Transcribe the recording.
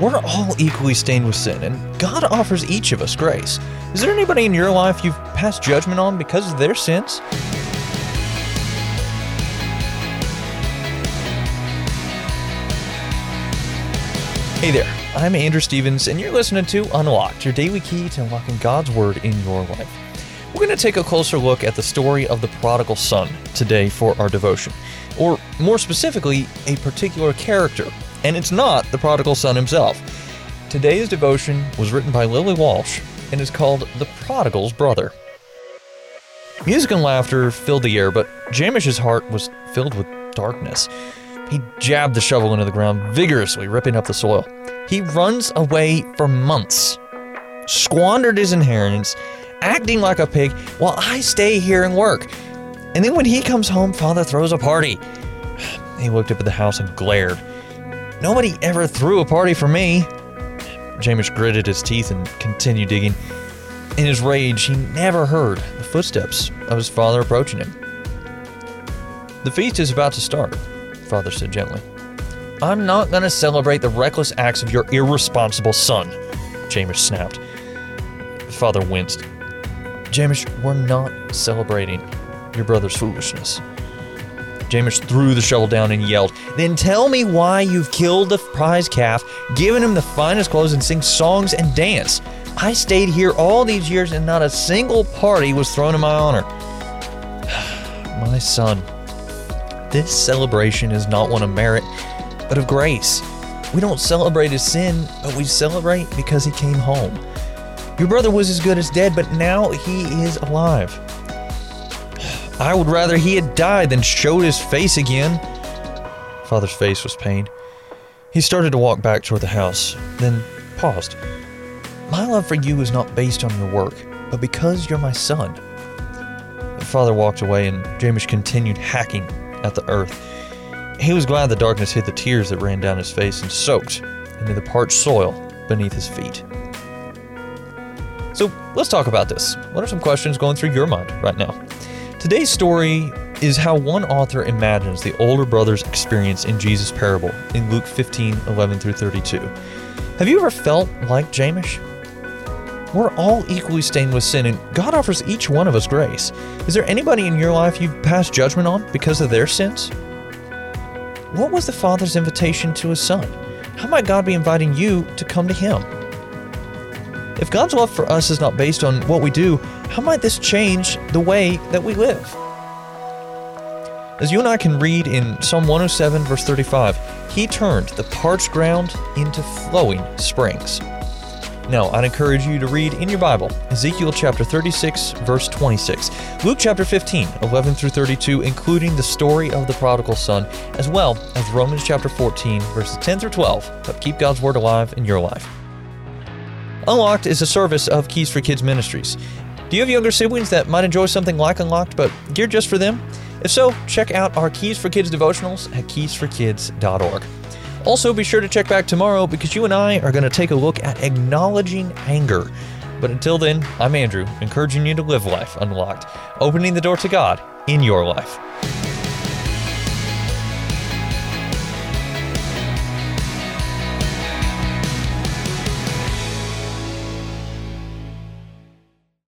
We're all equally stained with sin, and God offers each of us grace. Is there anybody in your life you've passed judgment on because of their sins? Hey there, I'm Andrew Stevens, and you're listening to Unlocked, your daily key to unlocking God's Word in your life. We're going to take a closer look at the story of the prodigal son today for our devotion, or more specifically, a particular character, and it's not the prodigal son himself. Today's devotion was written by Lily Walsh and is called The Prodigal's Brother. Music and laughter filled the air, but Jamish's heart was filled with darkness. He jabbed the shovel into the ground, vigorously ripping up the soil. He runs away for months, squandered his inheritance, acting like a pig while I stay here and work. And then when he comes home, father throws a party. He looked up at the house and glared. Nobody ever threw a party for me. Jamish gritted his teeth and continued digging. In his rage, he never heard the footsteps of his father approaching him. The feast is about to start, father said gently. I'm not going to celebrate the reckless acts of your irresponsible son, Jamish snapped. The father winced. Jamish, we're not celebrating your brother's foolishness. Jamish threw the shovel down and yelled, Then tell me why you've killed the prize calf, given him the finest clothes, and sing songs and dance. I stayed here all these years and not a single party was thrown in my honor. my son, this celebration is not one of merit, but of grace. We don't celebrate his sin, but we celebrate because he came home. Your brother was as good as dead, but now he is alive. I would rather he had died than showed his face again. Father's face was pained. He started to walk back toward the house, then paused. My love for you is not based on your work, but because you're my son. The father walked away, and Jamish continued hacking at the earth. He was glad the darkness hid the tears that ran down his face and soaked into the parched soil beneath his feet. So let's talk about this. What are some questions going through your mind right now? Today's story is how one author imagines the older brother's experience in Jesus' parable in Luke 15 11 through 32. Have you ever felt like Jamish? We're all equally stained with sin, and God offers each one of us grace. Is there anybody in your life you've passed judgment on because of their sins? What was the Father's invitation to his Son? How might God be inviting you to come to him? If God's love for us is not based on what we do, how might this change the way that we live? As you and I can read in Psalm 107, verse 35, He turned the parched ground into flowing springs. Now, I'd encourage you to read in your Bible Ezekiel chapter 36, verse 26, Luke chapter 15, 11 through 32, including the story of the prodigal son, as well as Romans chapter 14, verses 10 through 12, that keep God's word alive in your life. Unlocked is a service of Keys for Kids Ministries. Do you have younger siblings that might enjoy something like Unlocked, but geared just for them? If so, check out our Keys for Kids devotionals at keysforkids.org. Also, be sure to check back tomorrow because you and I are going to take a look at acknowledging anger. But until then, I'm Andrew, encouraging you to live life unlocked, opening the door to God in your life.